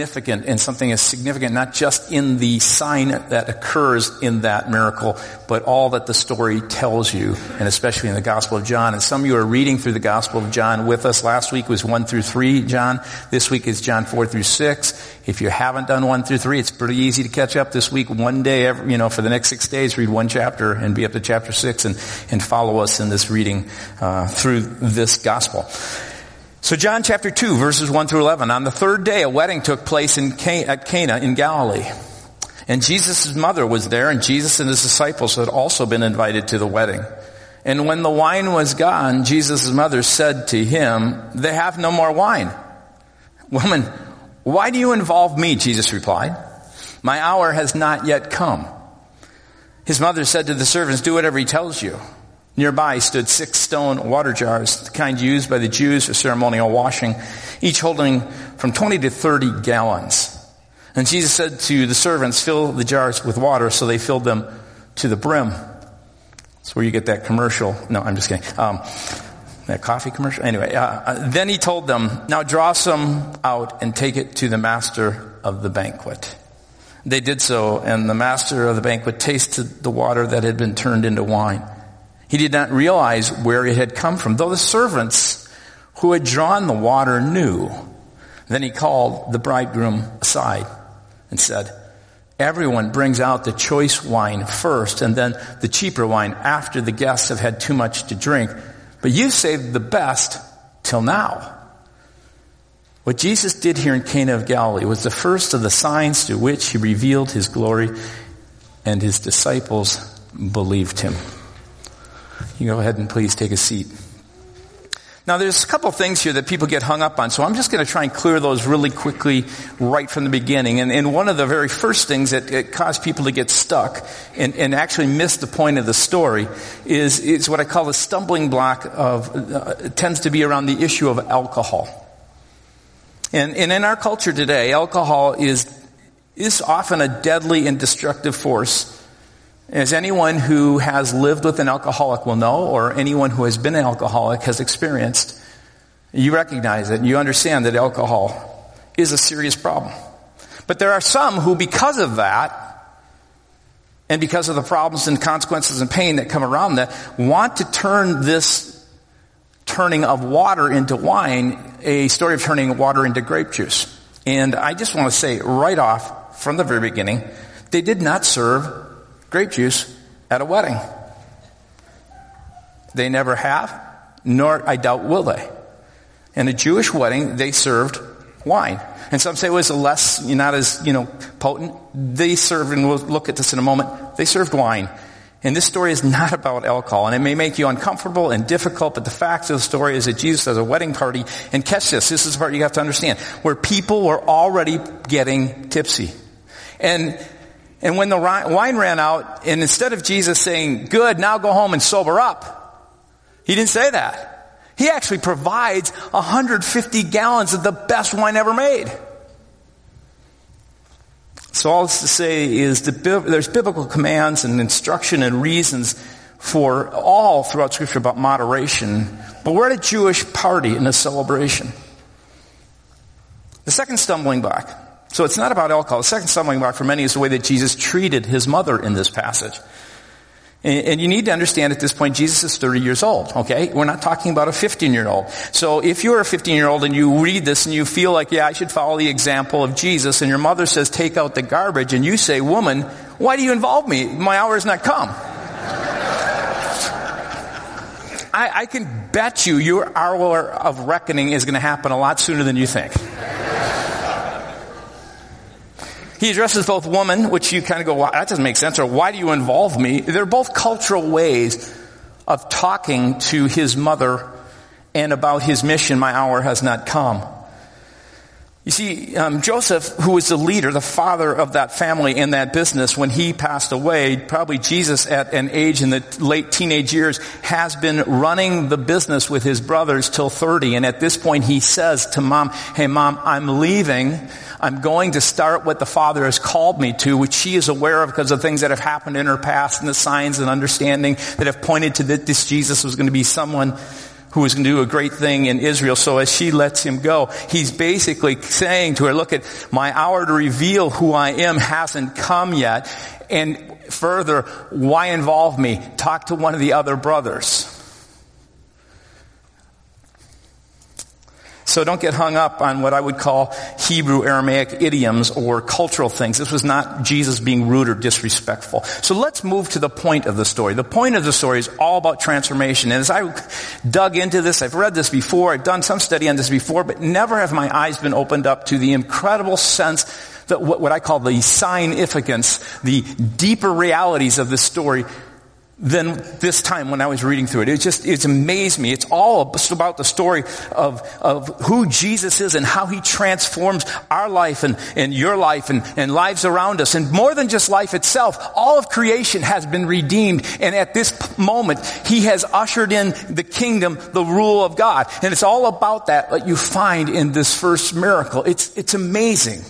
significant and something is significant not just in the sign that occurs in that miracle, but all that the story tells you, and especially in the Gospel of John. And some of you are reading through the Gospel of John with us. Last week was 1 through 3, John. This week is John 4 through 6. If you haven't done 1 through 3, it's pretty easy to catch up this week. One day, every, you know, for the next six days, read one chapter and be up to chapter 6 and, and follow us in this reading uh, through this Gospel. So John chapter 2 verses 1 through 11. On the third day, a wedding took place in at Cana in Galilee. And Jesus' mother was there and Jesus and his disciples had also been invited to the wedding. And when the wine was gone, Jesus' mother said to him, they have no more wine. Woman, why do you involve me? Jesus replied. My hour has not yet come. His mother said to the servants, do whatever he tells you. Nearby stood six stone water jars, the kind used by the Jews for ceremonial washing, each holding from 20 to 30 gallons. And Jesus said to the servants, fill the jars with water, so they filled them to the brim. That's where you get that commercial. No, I'm just kidding. Um, that coffee commercial? Anyway, uh, uh, then he told them, now draw some out and take it to the master of the banquet. They did so, and the master of the banquet tasted the water that had been turned into wine. He did not realize where it had come from, though the servants who had drawn the water knew. Then he called the bridegroom aside and said, Everyone brings out the choice wine first and then the cheaper wine after the guests have had too much to drink. But you saved the best till now. What Jesus did here in Cana of Galilee was the first of the signs through which he revealed his glory and his disciples believed him. You go ahead and please take a seat. Now there's a couple things here that people get hung up on, so I'm just going to try and clear those really quickly right from the beginning. And, and one of the very first things that, that cause people to get stuck and, and, actually miss the point of the story is, is what I call the stumbling block of, uh, tends to be around the issue of alcohol. And, and in our culture today, alcohol is, is often a deadly and destructive force as anyone who has lived with an alcoholic will know, or anyone who has been an alcoholic has experienced, you recognize it. You understand that alcohol is a serious problem. But there are some who, because of that, and because of the problems and consequences and pain that come around that, want to turn this turning of water into wine a story of turning water into grape juice. And I just want to say right off from the very beginning, they did not serve grape juice at a wedding. They never have, nor I doubt will they. In a Jewish wedding, they served wine. And some say it was less, not as, you know, potent. They served, and we'll look at this in a moment, they served wine. And this story is not about alcohol, and it may make you uncomfortable and difficult, but the fact of the story is that Jesus has a wedding party, and catch this, this is the part you have to understand, where people were already getting tipsy. And and when the wine ran out, and instead of Jesus saying, good, now go home and sober up, he didn't say that. He actually provides 150 gallons of the best wine ever made. So all this to say is that there's biblical commands and instruction and reasons for all throughout scripture about moderation, but we're at a Jewish party in a celebration. The second stumbling block so it's not about alcohol. The second stumbling block for many is the way that Jesus treated his mother in this passage. And you need to understand at this point, Jesus is 30 years old, okay? We're not talking about a 15 year old. So if you're a 15 year old and you read this and you feel like, yeah, I should follow the example of Jesus and your mother says, take out the garbage and you say, woman, why do you involve me? My hour has not come. I, I can bet you your hour of reckoning is going to happen a lot sooner than you think. He addresses both woman, which you kind of go, well, that doesn't make sense, or why do you involve me? They're both cultural ways of talking to his mother and about his mission, my hour has not come. You see, um, Joseph, who was the leader, the father of that family and that business, when he passed away, probably Jesus at an age in the late teenage years, has been running the business with his brothers till 30. And at this point, he says to mom, hey mom, I'm leaving. I'm going to start what the Father has called me to, which she is aware of because of things that have happened in her past and the signs and understanding that have pointed to that this Jesus was going to be someone who is going to do a great thing in Israel. So as she lets him go, he's basically saying to her, look at my hour to reveal who I am hasn't come yet. And further, why involve me? Talk to one of the other brothers. So don't get hung up on what I would call Hebrew Aramaic idioms or cultural things. This was not Jesus being rude or disrespectful. So let's move to the point of the story. The point of the story is all about transformation. And as I dug into this, I've read this before, I've done some study on this before, but never have my eyes been opened up to the incredible sense that what I call the significance, the deeper realities of this story than this time when I was reading through it. It just, it's amazed me. It's all about the story of, of who Jesus is and how he transforms our life and, and your life and, and lives around us. And more than just life itself, all of creation has been redeemed. And at this moment, he has ushered in the kingdom, the rule of God. And it's all about that that you find in this first miracle. It's, it's amazing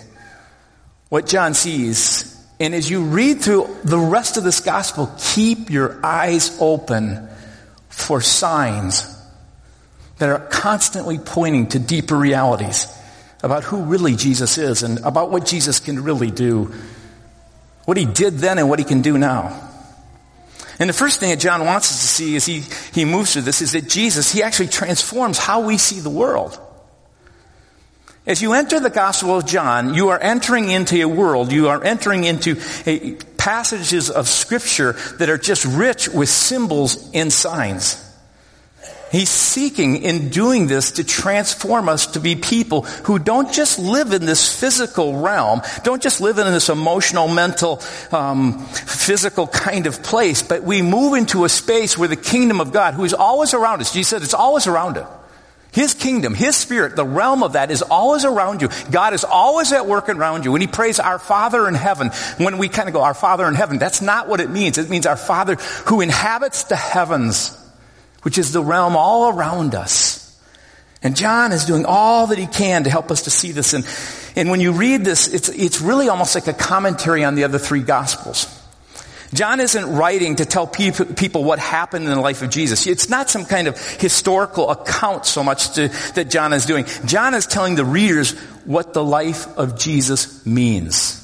what John sees and as you read through the rest of this gospel, keep your eyes open for signs that are constantly pointing to deeper realities about who really Jesus is and about what Jesus can really do. What he did then and what he can do now. And the first thing that John wants us to see as he, he moves through this is that Jesus, he actually transforms how we see the world. As you enter the Gospel of John, you are entering into a world, you are entering into passages of Scripture that are just rich with symbols and signs. He's seeking in doing this to transform us to be people who don't just live in this physical realm, don't just live in this emotional, mental, um, physical kind of place, but we move into a space where the kingdom of God, who is always around us, Jesus said it's always around us. His kingdom, His spirit, the realm of that is always around you. God is always at work around you. When He prays, Our Father in heaven, when we kind of go, Our Father in heaven, that's not what it means. It means our Father who inhabits the heavens, which is the realm all around us. And John is doing all that he can to help us to see this. And, and when you read this, it's, it's really almost like a commentary on the other three gospels. John isn't writing to tell people what happened in the life of Jesus. It's not some kind of historical account so much to, that John is doing. John is telling the readers what the life of Jesus means.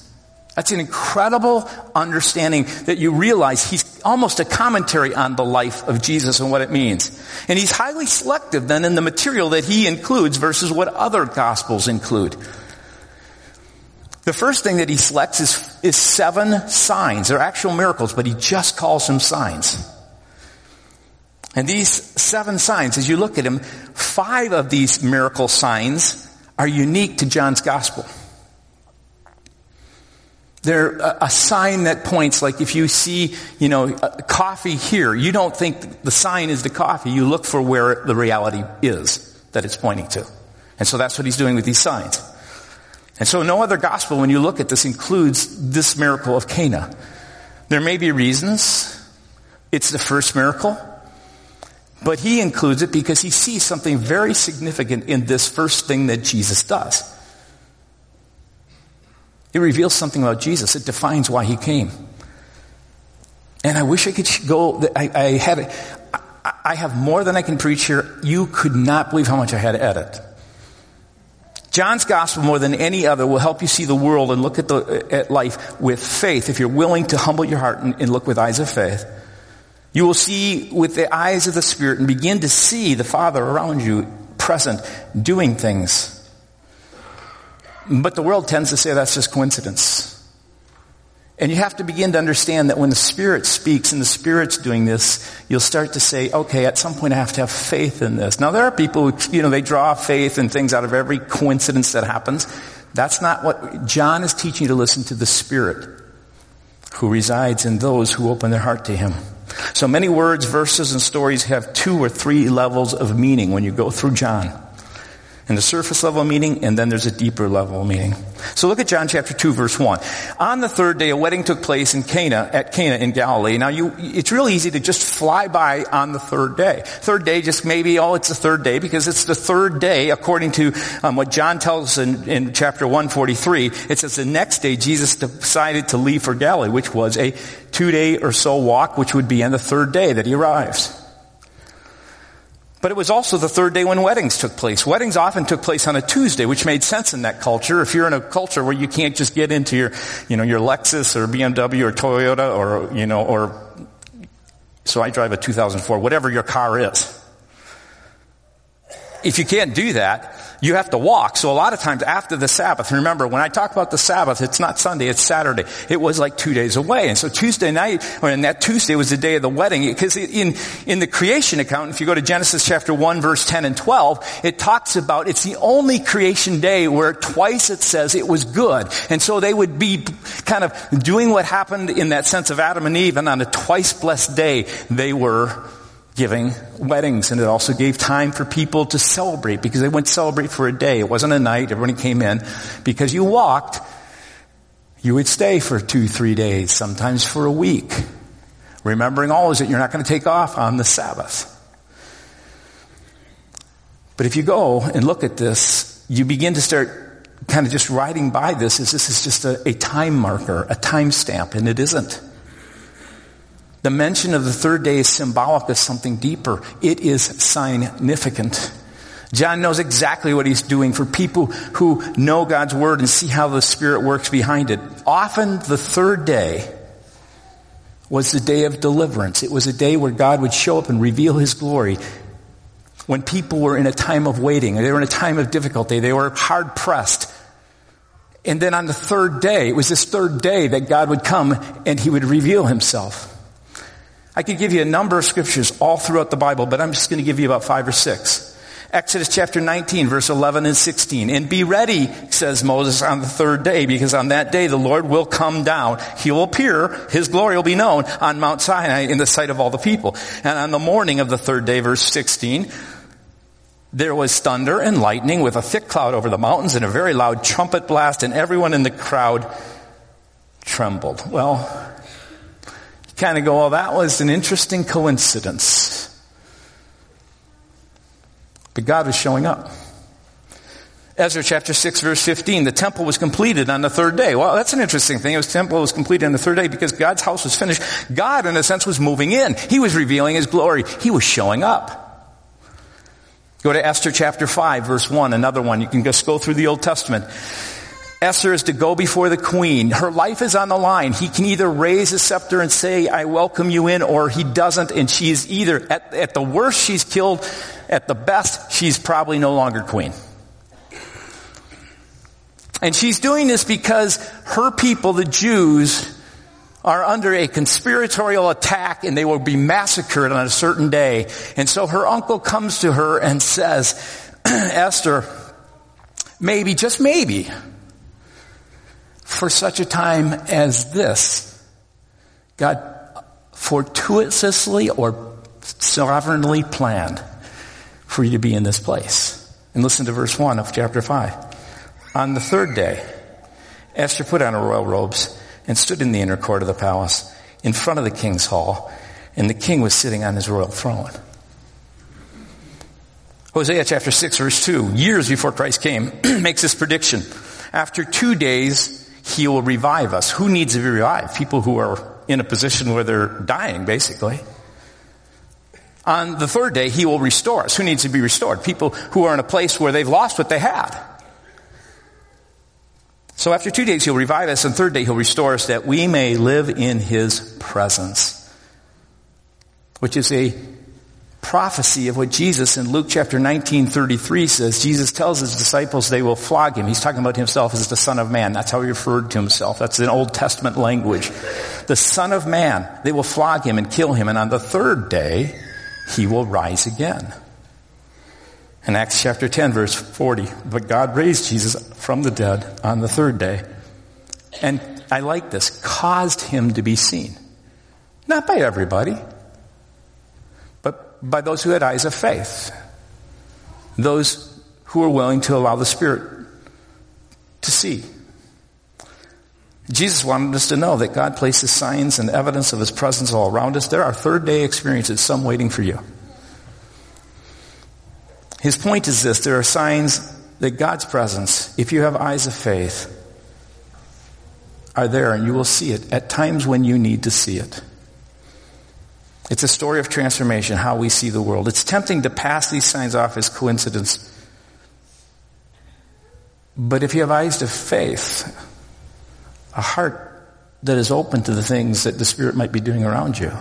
That's an incredible understanding that you realize he's almost a commentary on the life of Jesus and what it means. And he's highly selective then in the material that he includes versus what other gospels include. The first thing that he selects is, is seven signs. They're actual miracles, but he just calls them signs. And these seven signs, as you look at them, five of these miracle signs are unique to John's gospel. They're a, sign that points, like if you see, you know, coffee here, you don't think the sign is the coffee. You look for where the reality is that it's pointing to. And so that's what he's doing with these signs. And so no other gospel, when you look at this, includes this miracle of Cana. There may be reasons. It's the first miracle. But he includes it because he sees something very significant in this first thing that Jesus does. It reveals something about Jesus. It defines why he came. And I wish I could go, I, I had, I have more than I can preach here. You could not believe how much I had to edit. John's gospel, more than any other, will help you see the world and look at, the, at life with faith. If you're willing to humble your heart and, and look with eyes of faith, you will see with the eyes of the Spirit and begin to see the Father around you present, doing things. But the world tends to say that's just coincidence. And you have to begin to understand that when the Spirit speaks and the Spirit's doing this, you'll start to say, okay, at some point I have to have faith in this. Now there are people who, you know, they draw faith and things out of every coincidence that happens. That's not what John is teaching you to listen to the Spirit who resides in those who open their heart to Him. So many words, verses, and stories have two or three levels of meaning when you go through John and the surface level meaning, and then there's a deeper level meaning. So look at John chapter 2 verse 1. On the third day, a wedding took place in Cana, at Cana in Galilee. Now you, it's really easy to just fly by on the third day. Third day just maybe, oh, it's the third day because it's the third day according to um, what John tells us in, in chapter 143. It says the next day Jesus decided to leave for Galilee, which was a two day or so walk, which would be on the third day that he arrives. But it was also the third day when weddings took place. Weddings often took place on a Tuesday, which made sense in that culture. If you're in a culture where you can't just get into your, you know, your Lexus or BMW or Toyota or, you know, or, so I drive a 2004, whatever your car is. If you can't do that, you have to walk. So a lot of times after the Sabbath, remember when I talk about the Sabbath, it's not Sunday, it's Saturday. It was like two days away. And so Tuesday night, or in that Tuesday was the day of the wedding. Because in, in the creation account, if you go to Genesis chapter 1 verse 10 and 12, it talks about it's the only creation day where twice it says it was good. And so they would be kind of doing what happened in that sense of Adam and Eve and on a twice blessed day, they were giving weddings and it also gave time for people to celebrate because they wouldn't celebrate for a day. It wasn't a night. Everybody came in because you walked. You would stay for two, three days, sometimes for a week. Remembering always that you're not going to take off on the Sabbath. But if you go and look at this, you begin to start kind of just riding by this as this is just a, a time marker, a time stamp, and it isn't. The mention of the third day is symbolic of something deeper. It is significant. John knows exactly what he's doing for people who know God's word and see how the Spirit works behind it. Often the third day was the day of deliverance. It was a day where God would show up and reveal his glory. When people were in a time of waiting, they were in a time of difficulty, they were hard pressed. And then on the third day, it was this third day that God would come and he would reveal himself. I could give you a number of scriptures all throughout the Bible, but I'm just going to give you about five or six. Exodus chapter 19 verse 11 and 16. And be ready, says Moses, on the third day, because on that day the Lord will come down. He will appear, His glory will be known on Mount Sinai in the sight of all the people. And on the morning of the third day, verse 16, there was thunder and lightning with a thick cloud over the mountains and a very loud trumpet blast and everyone in the crowd trembled. Well, kind of go, well, that was an interesting coincidence. But God was showing up. Ezra chapter 6 verse 15, the temple was completed on the third day. Well, that's an interesting thing. The temple was completed on the third day because God's house was finished. God, in a sense, was moving in. He was revealing His glory. He was showing up. Go to Esther chapter 5 verse 1, another one. You can just go through the Old Testament. Esther is to go before the queen. Her life is on the line. He can either raise a scepter and say, I welcome you in, or he doesn't, and she's either, at, at the worst, she's killed. At the best, she's probably no longer queen. And she's doing this because her people, the Jews, are under a conspiratorial attack and they will be massacred on a certain day. And so her uncle comes to her and says, Esther, maybe, just maybe, for such a time as this, God fortuitously or sovereignly planned for you to be in this place. And listen to verse 1 of chapter 5. On the third day, Esther put on her royal robes and stood in the inner court of the palace in front of the king's hall, and the king was sitting on his royal throne. Hosea chapter 6 verse 2, years before Christ came, makes this prediction. After two days, he will revive us. Who needs to be revived? People who are in a position where they're dying, basically. On the third day, He will restore us. Who needs to be restored? People who are in a place where they've lost what they had. So after two days, He'll revive us, and third day, He'll restore us that we may live in His presence. Which is a prophecy of what Jesus in Luke chapter 19, 33 says. Jesus tells his disciples they will flog him. He's talking about himself as the Son of Man. That's how he referred to himself. That's an Old Testament language. The Son of Man. They will flog him and kill him. And on the third day, he will rise again. In Acts chapter 10 verse 40, but God raised Jesus from the dead on the third day. And I like this, caused him to be seen. Not by everybody by those who had eyes of faith. Those who were willing to allow the Spirit to see. Jesus wanted us to know that God places signs and evidence of His presence all around us. There are third day experiences, some waiting for you. His point is this there are signs that God's presence, if you have eyes of faith, are there and you will see it at times when you need to see it. It's a story of transformation, how we see the world. It's tempting to pass these signs off as coincidence. But if you have eyes of faith, a heart that is open to the things that the Spirit might be doing around you,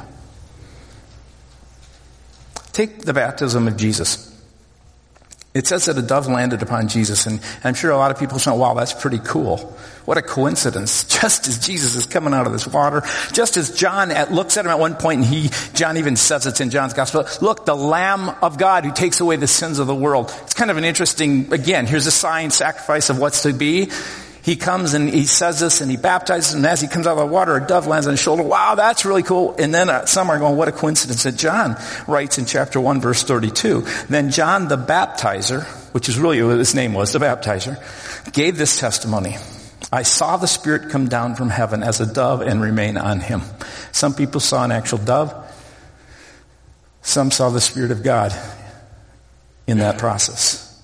take the baptism of Jesus. It says that a dove landed upon Jesus, and I'm sure a lot of people say, wow, that's pretty cool. What a coincidence. Just as Jesus is coming out of this water, just as John looks at him at one point, and he, John even says it's in John's gospel, look, the Lamb of God who takes away the sins of the world. It's kind of an interesting, again, here's a sign, sacrifice of what's to be he comes and he says this and he baptizes and as he comes out of the water, a dove lands on his shoulder. Wow, that's really cool. And then uh, some are going, what a coincidence that John writes in chapter 1 verse 32. Then John the baptizer, which is really what his name was, the baptizer, gave this testimony. I saw the Spirit come down from heaven as a dove and remain on him. Some people saw an actual dove. Some saw the Spirit of God in that process.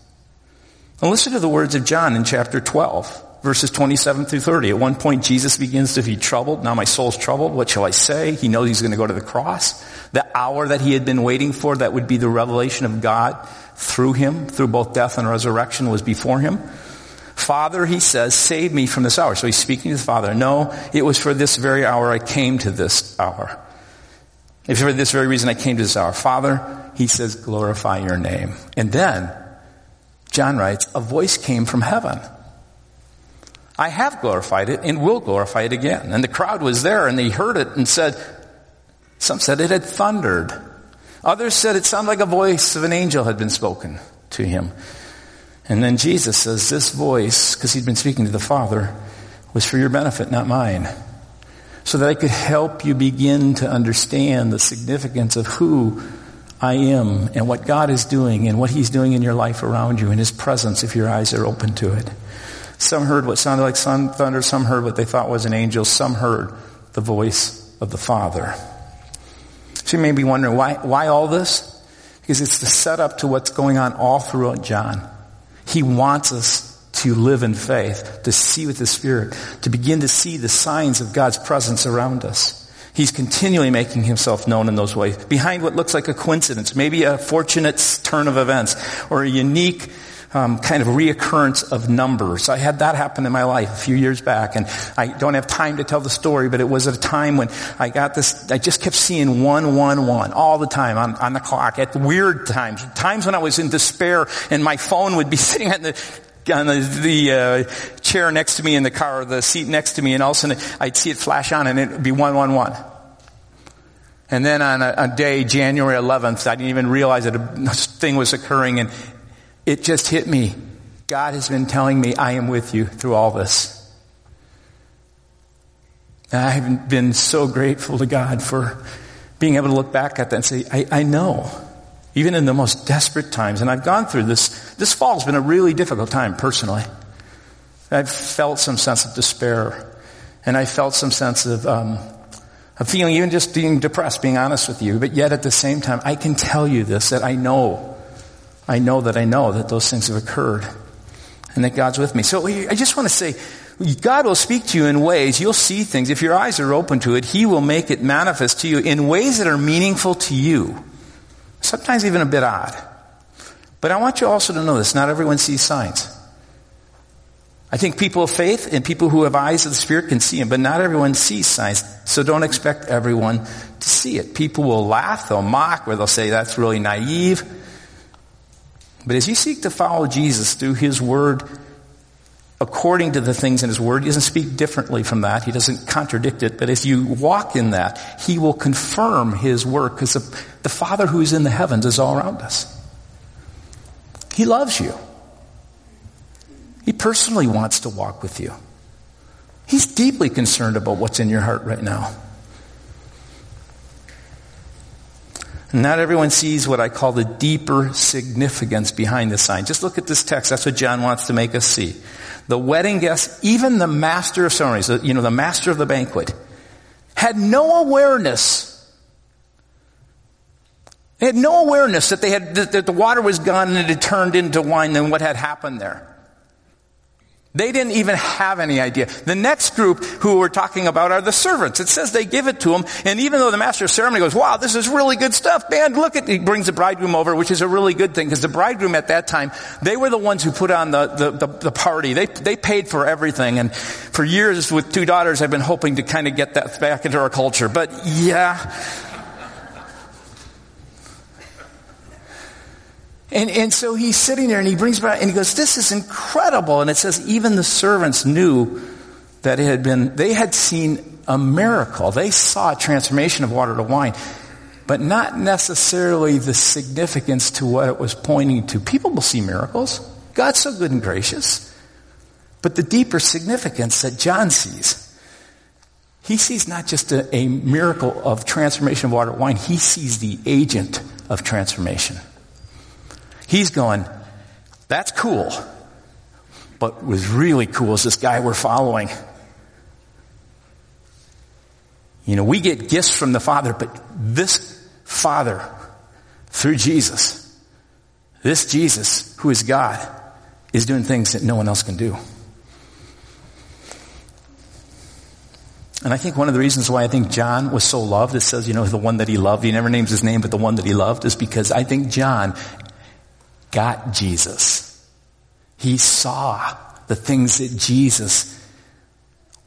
And listen to the words of John in chapter 12 verses 27 through 30. At one point, Jesus begins to be troubled. Now my soul's troubled. What shall I say? He knows he's going to go to the cross. The hour that he had been waiting for, that would be the revelation of God through him, through both death and resurrection, was before him. Father, he says, save me from this hour. So he's speaking to the Father. No, it was for this very hour I came to this hour. It's for this very reason I came to this hour. Father, he says, glorify your name. And then, John writes, a voice came from heaven. I have glorified it and will glorify it again. And the crowd was there and they heard it and said, some said it had thundered. Others said it sounded like a voice of an angel had been spoken to him. And then Jesus says, this voice, because he'd been speaking to the Father, was for your benefit, not mine. So that I could help you begin to understand the significance of who I am and what God is doing and what He's doing in your life around you in His presence if your eyes are open to it. Some heard what sounded like sun thunder. Some heard what they thought was an angel. Some heard the voice of the Father. So you may be wondering, why, why all this? Because it's the setup to what's going on all throughout John. He wants us to live in faith, to see with the Spirit, to begin to see the signs of God's presence around us. He's continually making himself known in those ways. Behind what looks like a coincidence, maybe a fortunate turn of events, or a unique um, kind of reoccurrence of numbers. I had that happen in my life a few years back, and I don't have time to tell the story, but it was at a time when I got this, I just kept seeing one, one, one all the time on, on the clock at weird times, times when I was in despair and my phone would be sitting on the on the, the uh, chair next to me in the car, or the seat next to me, and all of a sudden I'd see it flash on, and it'd be one, one, one. And then on a, a, day, January 11th, I didn't even realize that a thing was occurring, and it just hit me. God has been telling me I am with you through all this. And I've been so grateful to God for being able to look back at that and say, I, I know. Even in the most desperate times, and I've gone through this, this fall's been a really difficult time personally. I've felt some sense of despair, and I felt some sense of, um, of feeling even just being depressed, being honest with you. But yet at the same time, I can tell you this, that I know I know that I know that those things have occurred and that God's with me. So I just want to say, God will speak to you in ways, you'll see things. If your eyes are open to it, He will make it manifest to you in ways that are meaningful to you. Sometimes even a bit odd. But I want you also to know this, not everyone sees signs. I think people of faith and people who have eyes of the Spirit can see them, but not everyone sees signs. So don't expect everyone to see it. People will laugh, they'll mock, or they'll say, that's really naive. But as you seek to follow Jesus through His Word, according to the things in His Word, He doesn't speak differently from that. He doesn't contradict it. But as you walk in that, He will confirm His work because the, the Father who is in the heavens is all around us. He loves you. He personally wants to walk with you. He's deeply concerned about what's in your heart right now. Not everyone sees what I call the deeper significance behind the sign. Just look at this text. That's what John wants to make us see. The wedding guests, even the master of ceremonies, you know, the master of the banquet, had no awareness. They had no awareness that they had, that the water was gone and it had turned into wine and what had happened there. They didn't even have any idea. The next group who we're talking about are the servants. It says they give it to them, and even though the master of ceremony goes, wow, this is really good stuff, man, look at, he brings the bridegroom over, which is a really good thing, because the bridegroom at that time, they were the ones who put on the, the, the, the party. They, they paid for everything, and for years with two daughters, I've been hoping to kind of get that back into our culture. But yeah, And, and so he's sitting there and he brings back, and he goes, this is incredible. And it says, even the servants knew that it had been, they had seen a miracle. They saw a transformation of water to wine, but not necessarily the significance to what it was pointing to. People will see miracles. God's so good and gracious. But the deeper significance that John sees, he sees not just a, a miracle of transformation of water to wine, he sees the agent of transformation. He's going, that's cool. But was really cool is this guy we're following. You know, we get gifts from the Father, but this Father, through Jesus, this Jesus, who is God, is doing things that no one else can do. And I think one of the reasons why I think John was so loved, it says, you know, the one that he loved, he never names his name, but the one that he loved, is because I think John got Jesus. He saw the things that Jesus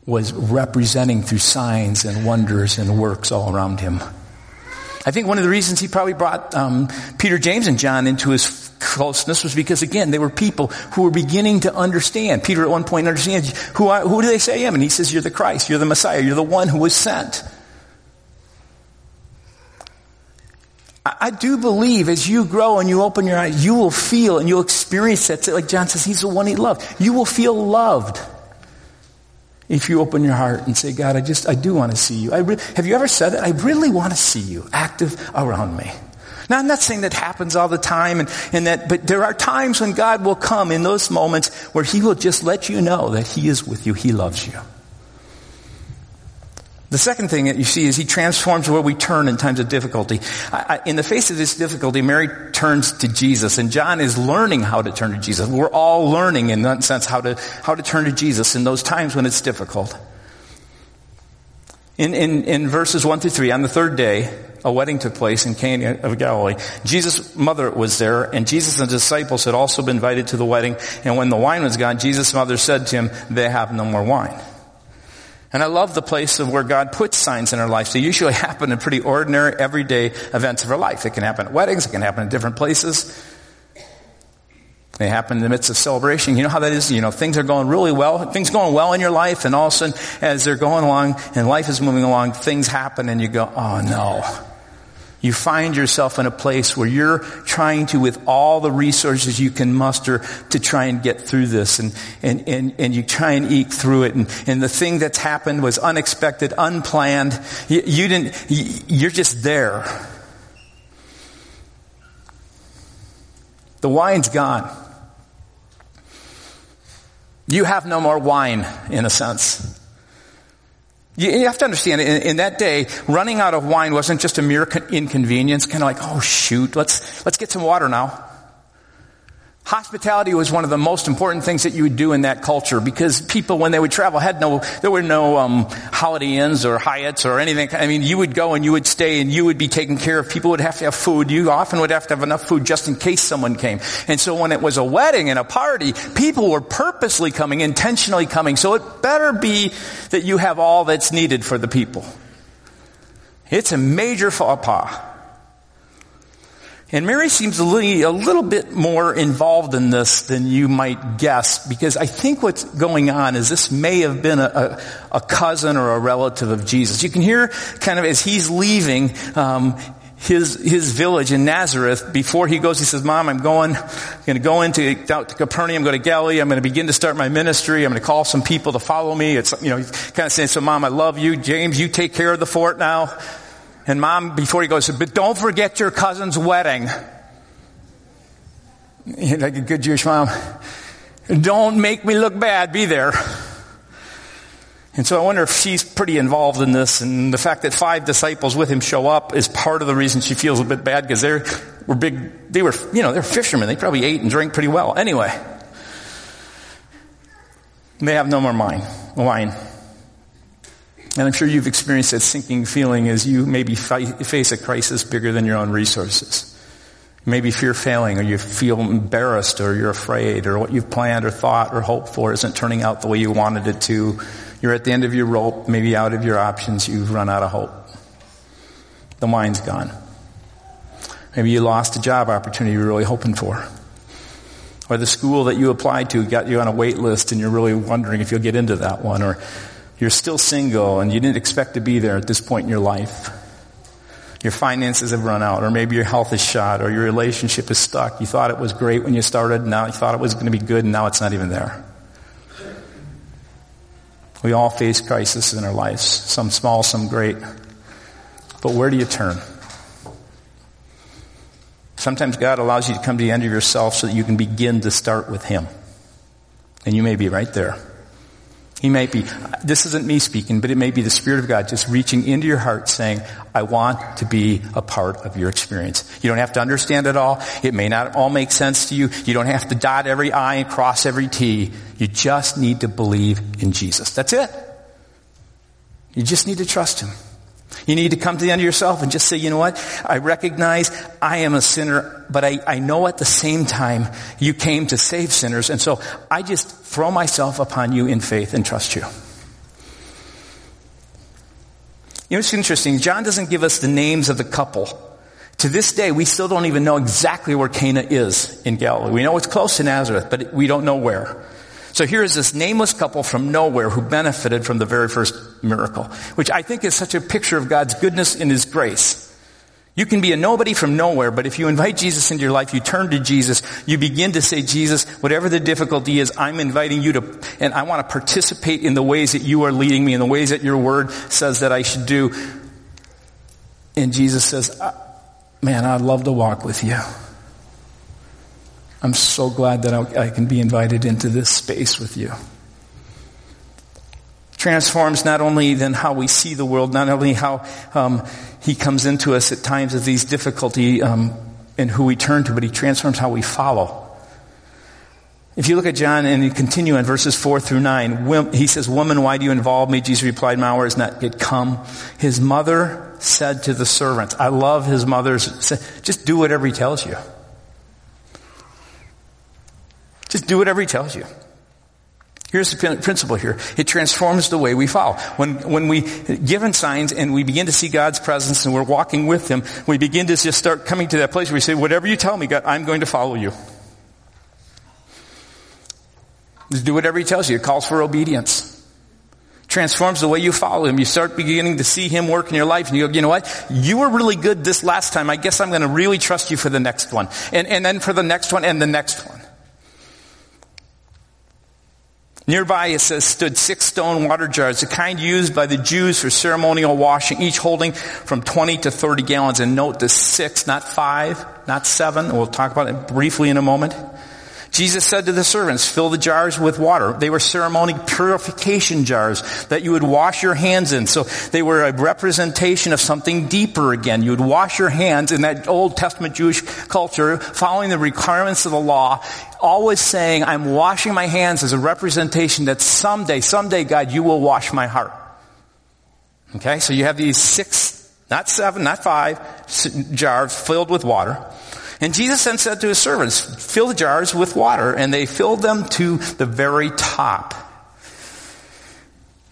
was representing through signs and wonders and works all around him. I think one of the reasons he probably brought um, Peter, James, and John into his closeness was because, again, they were people who were beginning to understand. Peter at one point understands, who, who do they say I am? And he says, you're the Christ, you're the Messiah, you're the one who was sent. I do believe as you grow and you open your eyes, you will feel and you'll experience that. Like John says, he's the one he loved. You will feel loved if you open your heart and say, God, I just, I do want to see you. Re- have you ever said that? I really want to see you active around me. Now, I'm not saying that happens all the time and, and that, but there are times when God will come in those moments where he will just let you know that he is with you. He loves you. The second thing that you see is he transforms where we turn in times of difficulty. I, I, in the face of this difficulty, Mary turns to Jesus, and John is learning how to turn to Jesus. We're all learning in that sense how to, how to turn to Jesus in those times when it's difficult. In, in, in verses 1 through 3, on the third day, a wedding took place in Cana of Galilee. Jesus' mother was there, and Jesus and the disciples had also been invited to the wedding. And when the wine was gone, Jesus' mother said to him, they have no more wine. And I love the place of where God puts signs in our life. They usually happen in pretty ordinary, everyday events of our life. It can happen at weddings. It can happen in different places. They happen in the midst of celebration. You know how that is? You know, things are going really well. Things going well in your life, and all of a sudden, as they're going along and life is moving along, things happen and you go, oh no you find yourself in a place where you're trying to, with all the resources you can muster, to try and get through this. And, and, and, and you try and eke through it. And, and the thing that's happened was unexpected, unplanned. You, you didn't, you're just there. The wine's gone. You have no more wine, in a sense. You have to understand, in, in, that day, running out of wine wasn't just a mere inconvenience, kind of like, oh shoot, let's, let's get some water now. Hospitality was one of the most important things that you would do in that culture because people, when they would travel, had no, there were no um, Holiday Inns or Hyatts or anything. I mean, you would go and you would stay and you would be taken care of. People would have to have food. You often would have to have enough food just in case someone came. And so when it was a wedding and a party, people were purposely coming, intentionally coming. So it better be that you have all that's needed for the people. It's a major faux pas. And Mary seems a little, a little bit more involved in this than you might guess, because I think what's going on is this may have been a, a, a cousin or a relative of Jesus. You can hear kind of as he's leaving, um, his his village in Nazareth before he goes. He says, "Mom, I'm going, I'm going to go into out to Capernaum, go to Galilee. I'm going to begin to start my ministry. I'm going to call some people to follow me." It's you know, kind of saying, "So, Mom, I love you. James, you take care of the fort now." And mom, before he goes, but don't forget your cousin's wedding. Like a good Jewish mom. Don't make me look bad. Be there. And so I wonder if she's pretty involved in this and the fact that five disciples with him show up is part of the reason she feels a bit bad because they were big, they were, you know, they're fishermen. They probably ate and drank pretty well. Anyway. They have no more wine. wine. And I'm sure you've experienced that sinking feeling as you maybe face a crisis bigger than your own resources. Maybe fear failing or you feel embarrassed or you're afraid or what you've planned or thought or hoped for isn't turning out the way you wanted it to. You're at the end of your rope, maybe out of your options, you've run out of hope. The wine's gone. Maybe you lost a job opportunity you were really hoping for. Or the school that you applied to got you on a wait list and you're really wondering if you'll get into that one. Or you're still single and you didn't expect to be there at this point in your life. Your finances have run out, or maybe your health is shot, or your relationship is stuck. You thought it was great when you started, now you thought it was going to be good, and now it's not even there. We all face crises in our lives, some small, some great. But where do you turn? Sometimes God allows you to come to the end of yourself so that you can begin to start with Him. And you may be right there. He may be, this isn't me speaking, but it may be the Spirit of God just reaching into your heart saying, I want to be a part of your experience. You don't have to understand it all. It may not all make sense to you. You don't have to dot every I and cross every T. You just need to believe in Jesus. That's it. You just need to trust Him. You need to come to the end of yourself and just say, you know what? I recognize I am a sinner, but I, I know at the same time you came to save sinners. And so I just throw myself upon you in faith and trust you. You know, it's interesting. John doesn't give us the names of the couple. To this day, we still don't even know exactly where Cana is in Galilee. We know it's close to Nazareth, but we don't know where. So here is this nameless couple from nowhere who benefited from the very first miracle, which I think is such a picture of God's goodness and His grace. You can be a nobody from nowhere, but if you invite Jesus into your life, you turn to Jesus, you begin to say, Jesus, whatever the difficulty is, I'm inviting you to, and I want to participate in the ways that you are leading me, in the ways that your word says that I should do. And Jesus says, uh, man, I'd love to walk with you. I'm so glad that I, can be invited into this space with you. Transforms not only then how we see the world, not only how um, he comes into us at times of these difficulty um, and who we turn to, but he transforms how we follow. If you look at John and you continue in verses 4 through 9, he says, Woman, why do you involve me? Jesus replied, My hour is not yet come. His mother said to the servants, I love his mother's, just do whatever he tells you. Just do whatever he tells you. Here's the principle here. It transforms the way we follow. When, when we given signs and we begin to see God's presence and we're walking with Him, we begin to just start coming to that place where we say, whatever you tell me, God, I'm going to follow you. Just do whatever He tells you. It calls for obedience. Transforms the way you follow Him. You start beginning to see Him work in your life and you go, you know what? You were really good this last time. I guess I'm going to really trust you for the next one. And, and then for the next one and the next one. Nearby, it says, stood six stone water jars, the kind used by the Jews for ceremonial washing, each holding from 20 to 30 gallons. And note the six, not five, not seven. We'll talk about it briefly in a moment. Jesus said to the servants, fill the jars with water. They were ceremonial purification jars that you would wash your hands in. So they were a representation of something deeper again. You would wash your hands in that Old Testament Jewish culture, following the requirements of the law, always saying, I'm washing my hands as a representation that someday, someday, God, you will wash my heart. Okay, so you have these six, not seven, not five, jars filled with water. And Jesus then said to his servants, fill the jars with water, and they filled them to the very top.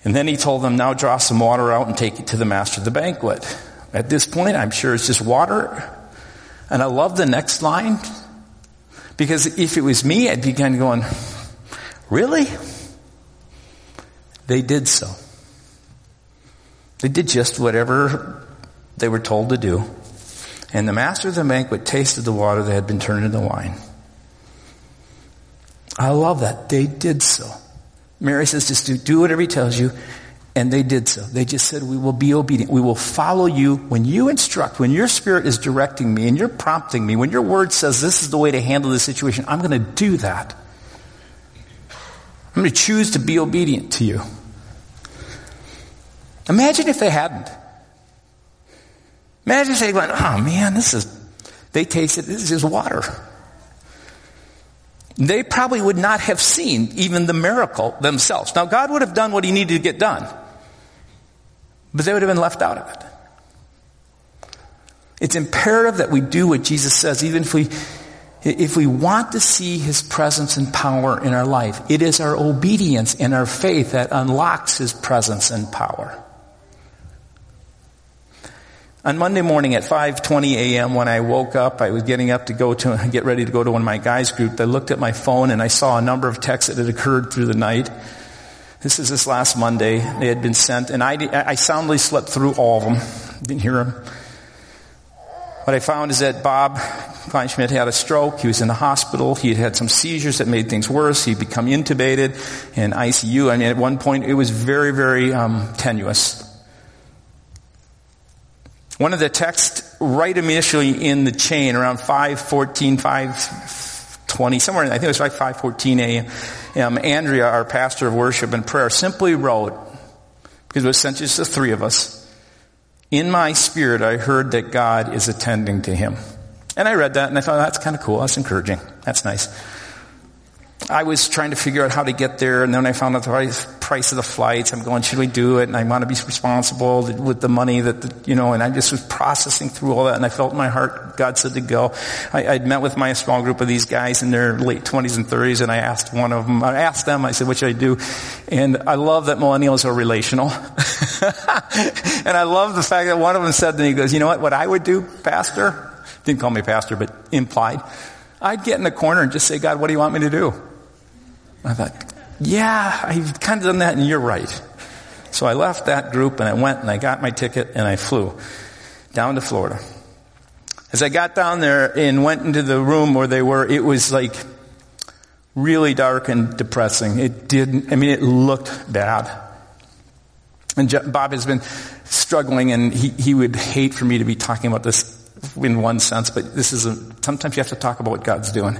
And then he told them, now draw some water out and take it to the master of the banquet. At this point, I'm sure it's just water. And I love the next line, because if it was me, I'd be kind of going, really? They did so. They did just whatever they were told to do. And the master of the banquet tasted the water that had been turned into wine. I love that. They did so. Mary says, just do, do whatever he tells you. And they did so. They just said, we will be obedient. We will follow you when you instruct, when your spirit is directing me and you're prompting me, when your word says this is the way to handle the situation, I'm going to do that. I'm going to choose to be obedient to you. Imagine if they hadn't. Imagine they went, oh man, this is, they tasted, this is just water. they probably would not have seen even the miracle themselves. Now, God would have done what he needed to get done, but they would have been left out of it. It's imperative that we do what Jesus says, even if we, if we want to see his presence and power in our life. It is our obedience and our faith that unlocks his presence and power. On Monday morning at 5:20 a.m. when I woke up, I was getting up to go to get ready to go to one of my guys group. I looked at my phone and I saw a number of texts that had occurred through the night. This is this last Monday. They had been sent, and I, I soundly slept through all of them. Didn't hear them. What I found is that Bob Kleinschmidt had a stroke. He was in the hospital. He had had some seizures that made things worse. He'd become intubated in ICU. I mean, at one point, it was very, very um, tenuous. One of the texts right initially in the chain around 514, 520, somewhere, I think it was like 514 a.m. Andrea, our pastor of worship and prayer, simply wrote, because it was sent just the three of us, in my spirit I heard that God is attending to him. And I read that and I thought, that's kind of cool. That's encouraging. That's nice. I was trying to figure out how to get there, and then I found out the price of the flights. I'm going, should we do it? And I want to be responsible with the money that, the, you know, and I just was processing through all that, and I felt in my heart God said to go. I, I'd met with my small group of these guys in their late 20s and 30s, and I asked one of them, I asked them, I said, what should I do? And I love that millennials are relational. and I love the fact that one of them said to me, he goes, you know what, what I would do, pastor? Didn't call me pastor, but implied. I'd get in the corner and just say, God, what do you want me to do? I thought, yeah, I've kind of done that and you're right. So I left that group and I went and I got my ticket and I flew down to Florida. As I got down there and went into the room where they were, it was like really dark and depressing. It didn't, I mean, it looked bad. And Bob has been struggling and he, he would hate for me to be talking about this in one sense, but this is a, sometimes you have to talk about what God's doing.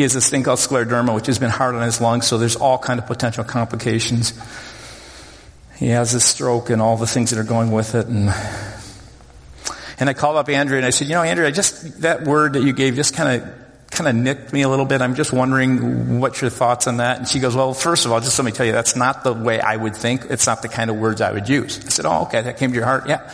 He has this thing called scleroderma, which has been hard on his lungs, so there's all kind of potential complications. He has a stroke and all the things that are going with it. And, and I called up Andrea and I said, you know, Andrea, I just that word that you gave just kind of kind of nicked me a little bit. I'm just wondering what's your thoughts on that. And she goes, well, first of all, just let me tell you, that's not the way I would think. It's not the kind of words I would use. I said, oh, okay, that came to your heart. Yeah.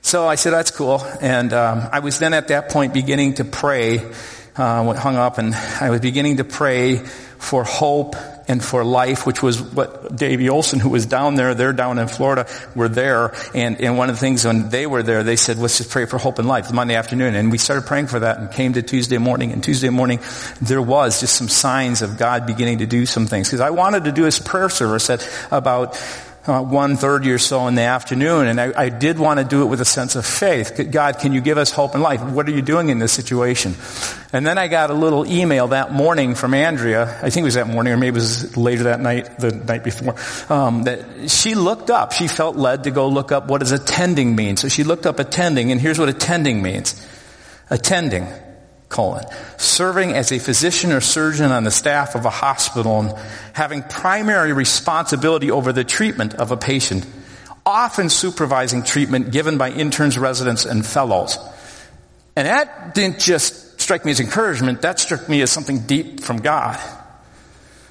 So I said, that's cool. And um, I was then at that point beginning to pray uh, hung up, and I was beginning to pray for hope and for life, which was what Davey Olson, who was down there, they're down in Florida, were there. And, and one of the things when they were there, they said, let's just pray for hope and life, Monday afternoon. And we started praying for that and came to Tuesday morning. And Tuesday morning, there was just some signs of God beginning to do some things. Because I wanted to do this prayer service at about uh, 1.30 or so in the afternoon, and I, I, did want to do it with a sense of faith. God, can you give us hope and life? What are you doing in this situation? And then I got a little email that morning from Andrea, I think it was that morning, or maybe it was later that night, the night before, um, that she looked up, she felt led to go look up what does attending mean. So she looked up attending, and here's what attending means. Attending colon, serving as a physician or surgeon on the staff of a hospital and having primary responsibility over the treatment of a patient, often supervising treatment given by interns, residents, and fellows. And that didn't just strike me as encouragement, that struck me as something deep from God.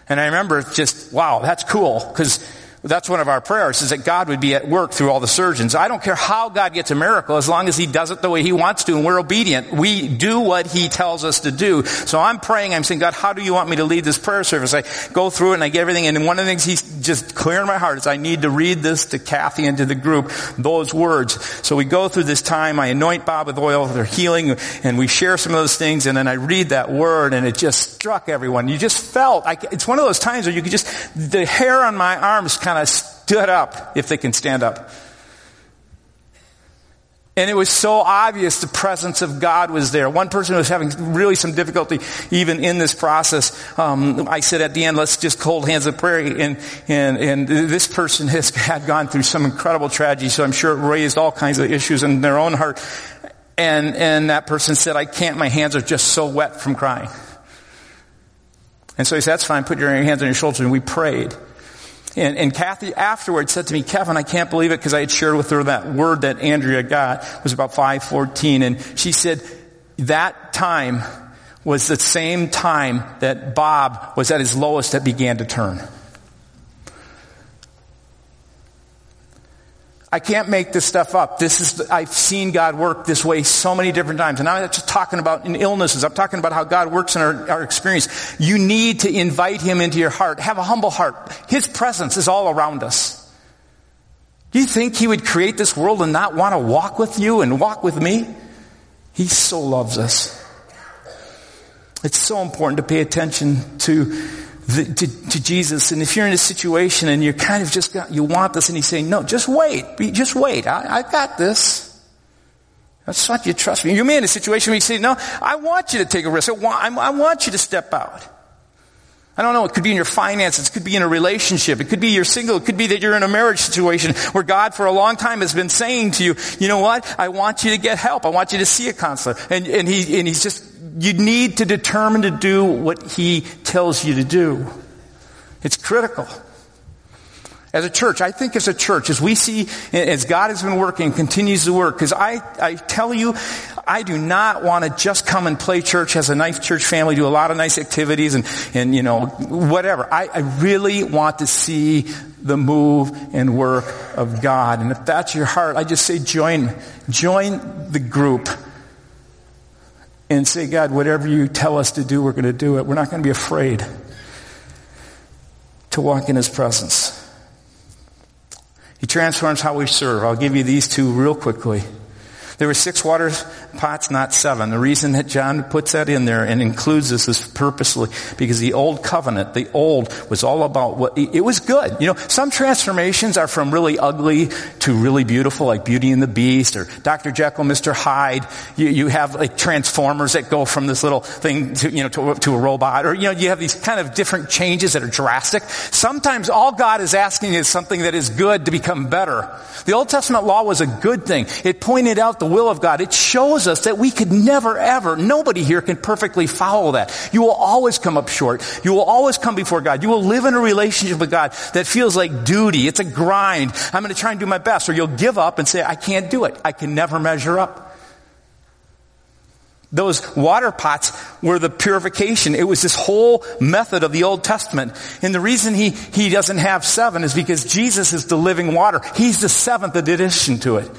And I remember just, wow, that's cool, because that's one of our prayers is that God would be at work through all the surgeons. I don't care how God gets a miracle as long as He does it the way He wants to and we're obedient. We do what He tells us to do. So I'm praying, I'm saying, God, how do you want me to lead this prayer service? I go through it and I get everything and one of the things He's just clear in my heart is I need to read this to Kathy and to the group, those words. So we go through this time, I anoint Bob with oil, they're healing and we share some of those things and then I read that word and it just struck everyone. You just felt, I, it's one of those times where you could just, the hair on my arms kind kind of stood up, if they can stand up. And it was so obvious the presence of God was there. One person was having really some difficulty even in this process. Um, I said at the end, let's just hold hands of prayer. And, and, and this person has had gone through some incredible tragedy, so I'm sure it raised all kinds of issues in their own heart. And, and that person said, I can't, my hands are just so wet from crying. And so he said, that's fine, put your hands on your shoulders. And we prayed. And, and Kathy afterwards said to me, Kevin, I can't believe it because I had shared with her that word that Andrea got was about 514. And she said, that time was the same time that Bob was at his lowest that began to turn. I can't make this stuff up. This is, I've seen God work this way so many different times. And I'm not just talking about in illnesses. I'm talking about how God works in our, our experience. You need to invite Him into your heart. Have a humble heart. His presence is all around us. Do you think He would create this world and not want to walk with you and walk with me? He so loves us. It's so important to pay attention to the, to, to, Jesus. And if you're in a situation and you're kind of just got, you want this and he's saying, no, just wait. Just wait. I, I got this. I want you trust me. You may in a situation where you say, no, I want you to take a risk. I want, I want you to step out. I don't know. It could be in your finances. It could be in a relationship. It could be you're single. It could be that you're in a marriage situation where God for a long time has been saying to you, you know what? I want you to get help. I want you to see a counselor. And, and he, and he's just you need to determine to do what he tells you to do. It's critical. As a church, I think as a church, as we see, as God has been working, continues to work, because I, I tell you, I do not want to just come and play church as a nice church family, do a lot of nice activities and, and you know, whatever. I, I really want to see the move and work of God. And if that's your heart, I just say join, join the group and say, God, whatever you tell us to do, we're going to do it. We're not going to be afraid to walk in His presence. He transforms how we serve. I'll give you these two real quickly. There were six water pots, not seven. The reason that John puts that in there and includes this is purposely because the old covenant, the old was all about what, it was good. You know, some transformations are from really ugly to really beautiful, like Beauty and the Beast or Dr. Jekyll, Mr. Hyde. You, you have like transformers that go from this little thing to, you know, to, to a robot or, you know, you have these kind of different changes that are drastic. Sometimes all God is asking is something that is good to become better. The Old Testament law was a good thing. It pointed out the will of God. It shows us that we could never ever, nobody here can perfectly follow that. You will always come up short. You will always come before God. You will live in a relationship with God that feels like duty. It's a grind. I'm going to try and do my best. Or you'll give up and say, I can't do it. I can never measure up. Those water pots were the purification. It was this whole method of the Old Testament. And the reason he, he doesn't have seven is because Jesus is the living water. He's the seventh addition to it.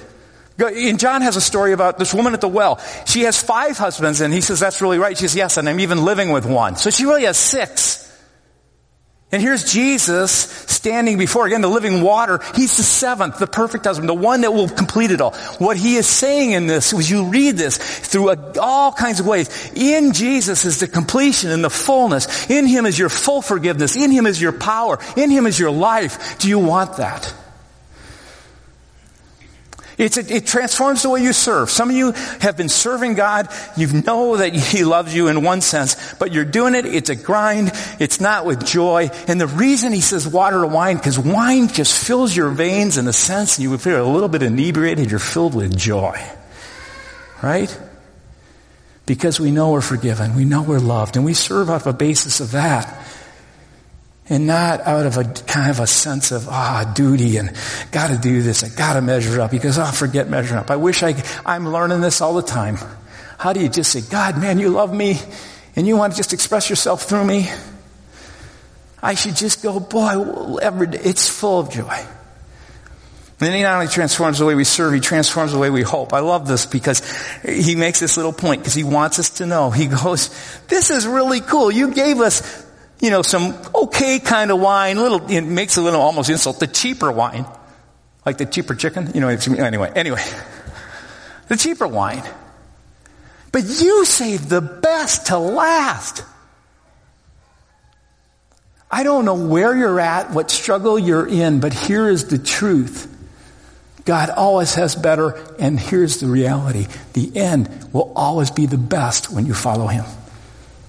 And John has a story about this woman at the well. She has five husbands, and he says, that's really right. She says, yes, and I'm even living with one. So she really has six. And here's Jesus standing before, again, the living water. He's the seventh, the perfect husband, the one that will complete it all. What he is saying in this, as you read this, through a, all kinds of ways, in Jesus is the completion and the fullness. In him is your full forgiveness. In him is your power. In him is your life. Do you want that? It's a, it transforms the way you serve. Some of you have been serving God. You know that He loves you in one sense, but you're doing it. It's a grind. It's not with joy. And the reason He says water to wine, because wine just fills your veins in a sense, and you feel a little bit inebriated. You're filled with joy. Right? Because we know we're forgiven. We know we're loved. And we serve off a basis of that and not out of a kind of a sense of ah duty and got to do this. I got to measure up because I'll oh, forget measuring up. I wish I I'm learning this all the time. How do you just say, God, man, you love me, and you want to just express yourself through me? I should just go, boy, every day, it's full of joy. And then he not only transforms the way we serve, he transforms the way we hope. I love this because he makes this little point because he wants us to know. He goes, this is really cool. You gave us you know, some okay kind of wine, little, it makes a little almost insult, the cheaper wine. Like the cheaper chicken, you know, anyway, anyway. The cheaper wine. But you save the best to last. I don't know where you're at, what struggle you're in, but here is the truth. God always has better, and here's the reality. The end will always be the best when you follow Him.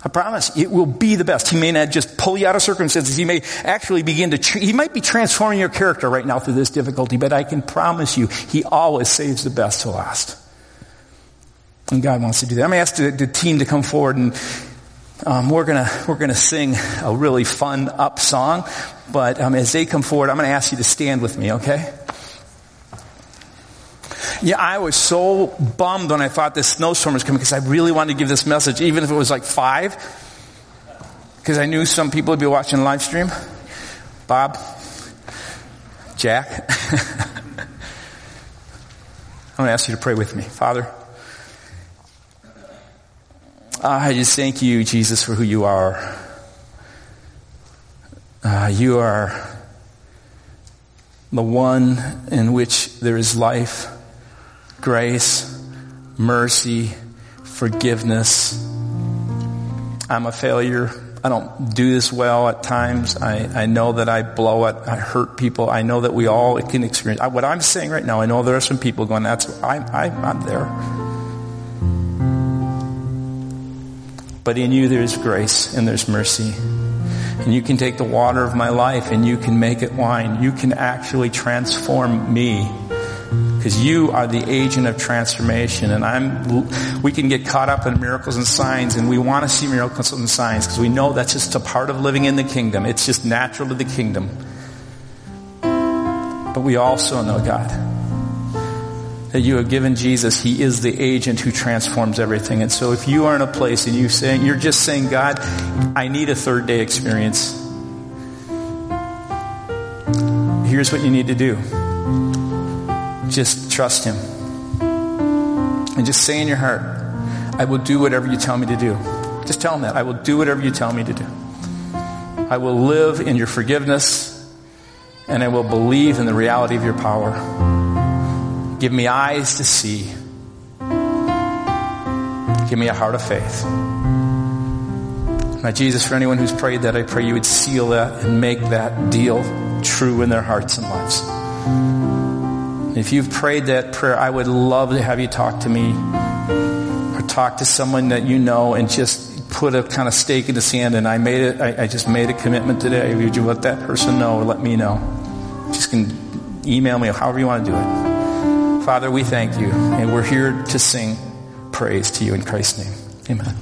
I promise it will be the best. He may not just pull you out of circumstances. He may actually begin to, he might be transforming your character right now through this difficulty, but I can promise you, he always saves the best to last. And God wants to do that. I'm going to ask the, the team to come forward and um, we're gonna we're gonna sing a really fun up song, but um, as they come forward, I'm gonna ask you to stand with me, okay? Yeah, I was so bummed when I thought this snowstorm was coming because I really wanted to give this message, even if it was like five, because I knew some people would be watching live stream. Bob, Jack, I'm going to ask you to pray with me. Father, I just thank you, Jesus, for who you are. Uh, you are the one in which there is life, grace, mercy, forgiveness. I'm a failure. I don't do this well at times. I, I know that I blow it. I hurt people. I know that we all can experience. I, what I'm saying right now, I know there are some people going, that's, I, I, I'm there. But in you there's grace and there's mercy. And you can take the water of my life and you can make it wine. You can actually transform me. Because you are the agent of transformation. And I'm, we can get caught up in miracles and signs and we want to see miracles and signs because we know that's just a part of living in the kingdom. It's just natural to the kingdom. But we also know, God, that you have given Jesus, He is the agent who transforms everything. And so if you are in a place and you saying, you're just saying, God, I need a third day experience. Here's what you need to do. Just trust Him. And just say in your heart, I will do whatever you tell me to do. Just tell Him that. I will do whatever you tell me to do. I will live in your forgiveness and I will believe in the reality of your power. Give me eyes to see. Give me a heart of faith. Now, Jesus, for anyone who's prayed that, I pray you would seal that and make that deal true in their hearts and lives. If you've prayed that prayer, I would love to have you talk to me or talk to someone that you know and just put a kind of stake in the sand. And I made it, I, I just made a commitment today. Would you let that person know or let me know? Just can email me or however you want to do it. Father, we thank you, and we're here to sing praise to you in Christ's name. Amen.